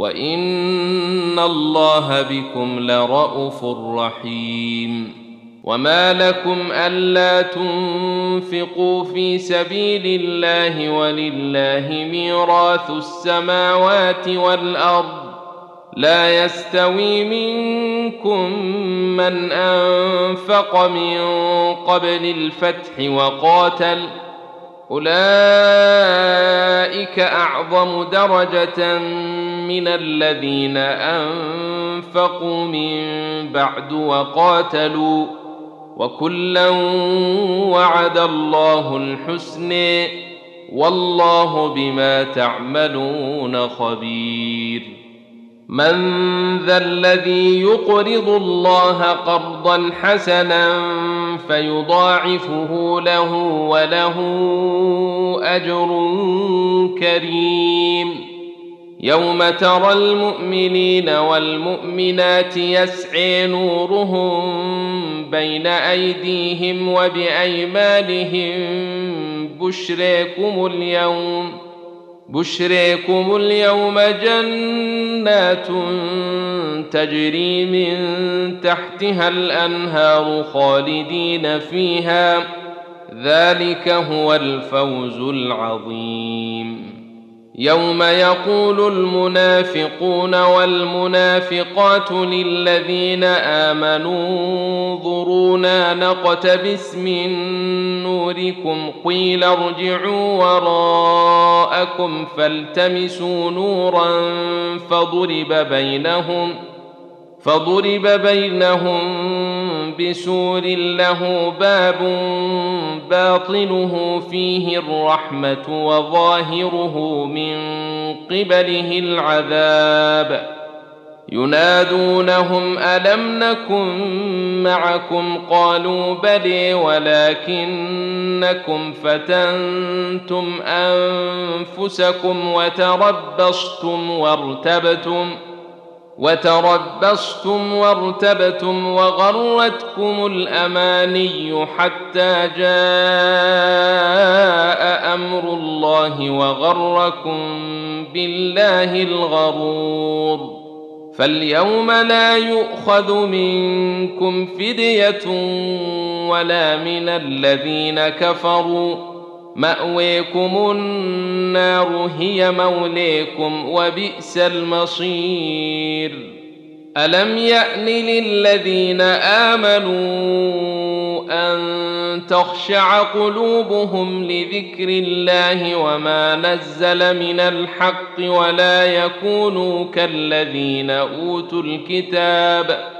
وان الله بكم لرءوف رحيم وما لكم الا تنفقوا في سبيل الله ولله ميراث السماوات والارض لا يستوي منكم من انفق من قبل الفتح وقاتل اولئك اعظم درجه من الذين أنفقوا من بعد وقاتلوا وكلا وعد الله الحسن والله بما تعملون خبير. من ذا الذي يقرض الله قرضا حسنا فيضاعفه له وله أجر كريم. يوم ترى المؤمنين والمؤمنات يسعي نورهم بين أيديهم وبأيمانهم بشريكم اليوم بشريكم اليوم جنات تجري من تحتها الأنهار خالدين فيها ذلك هو الفوز العظيم يوم يقول المنافقون والمنافقات للذين آمنوا انظرونا نقتبس من نوركم قيل ارجعوا وراءكم فالتمسوا نورا فضرب بينهم فضرب بينهم بسور له باب باطنه فيه الرحمة وظاهره من قبله العذاب. ينادونهم ألم نكن معكم؟ قالوا بلي ولكنكم فتنتم أنفسكم وتربصتم وارتبتم. وتربصتم وارتبتم وغرتكم الأماني حتى جاء أمر الله وغركم بالله الغرور. فاليوم لا يؤخذ منكم فدية ولا من الذين كفروا. مأويكم النار هي موليكم وبئس المصير. ألم يأن للذين آمنوا أن تخشع قلوبهم لذكر الله وما نزل من الحق ولا يكونوا كالذين أوتوا الكتاب؟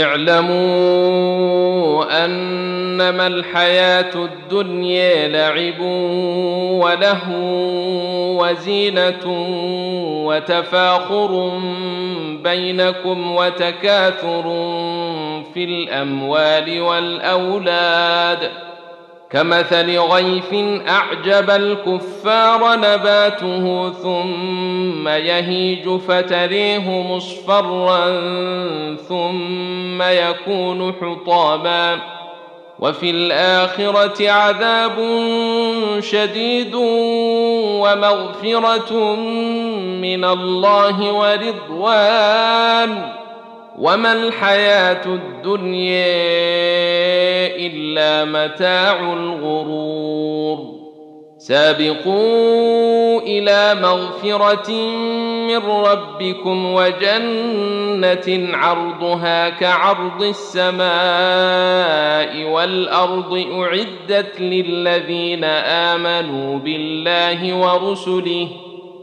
اعلموا أنما الحياة الدنيا لعب وله وزينة وتفاخر بينكم وتكاثر في الأموال والأولاد كمثل غيث أعجب الكفار نباته ثم يهيج فتريه مصفرا ثم يكون حطاما. وفي الآخرة عذاب شديد ومغفرة من الله ورضوان. وما الحياة الدنيا إلا متاع الغرور. سابقوا إلى مغفرة من ربكم وجنة عرضها كعرض السماء والأرض أعدت للذين آمنوا بالله ورسله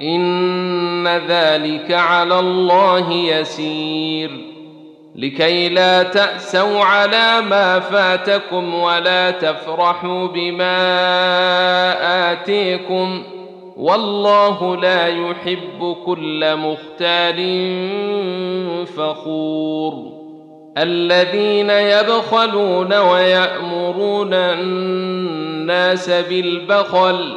ان ذلك على الله يسير لكي لا تاسوا على ما فاتكم ولا تفرحوا بما اتيكم والله لا يحب كل مختال فخور الذين يبخلون ويامرون الناس بالبخل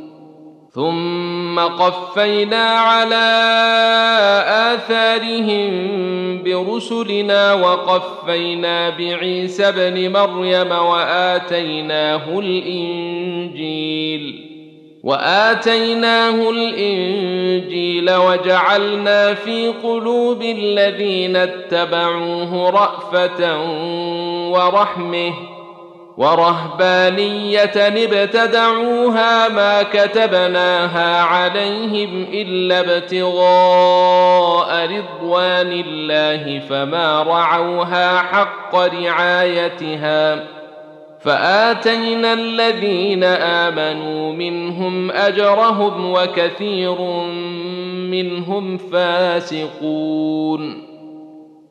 ثم قفينا على آثارهم برسلنا وقفينا بعيسى ابن مريم وآتيناه الإنجيل وآتيناه الإنجيل وجعلنا في قلوب الذين اتبعوه رأفة ورحمة ورهبانية ابتدعوها ما كتبناها عليهم إلا ابتغاء رضوان الله فما رعوها حق رعايتها فآتينا الذين آمنوا منهم أجرهم وكثير منهم فاسقون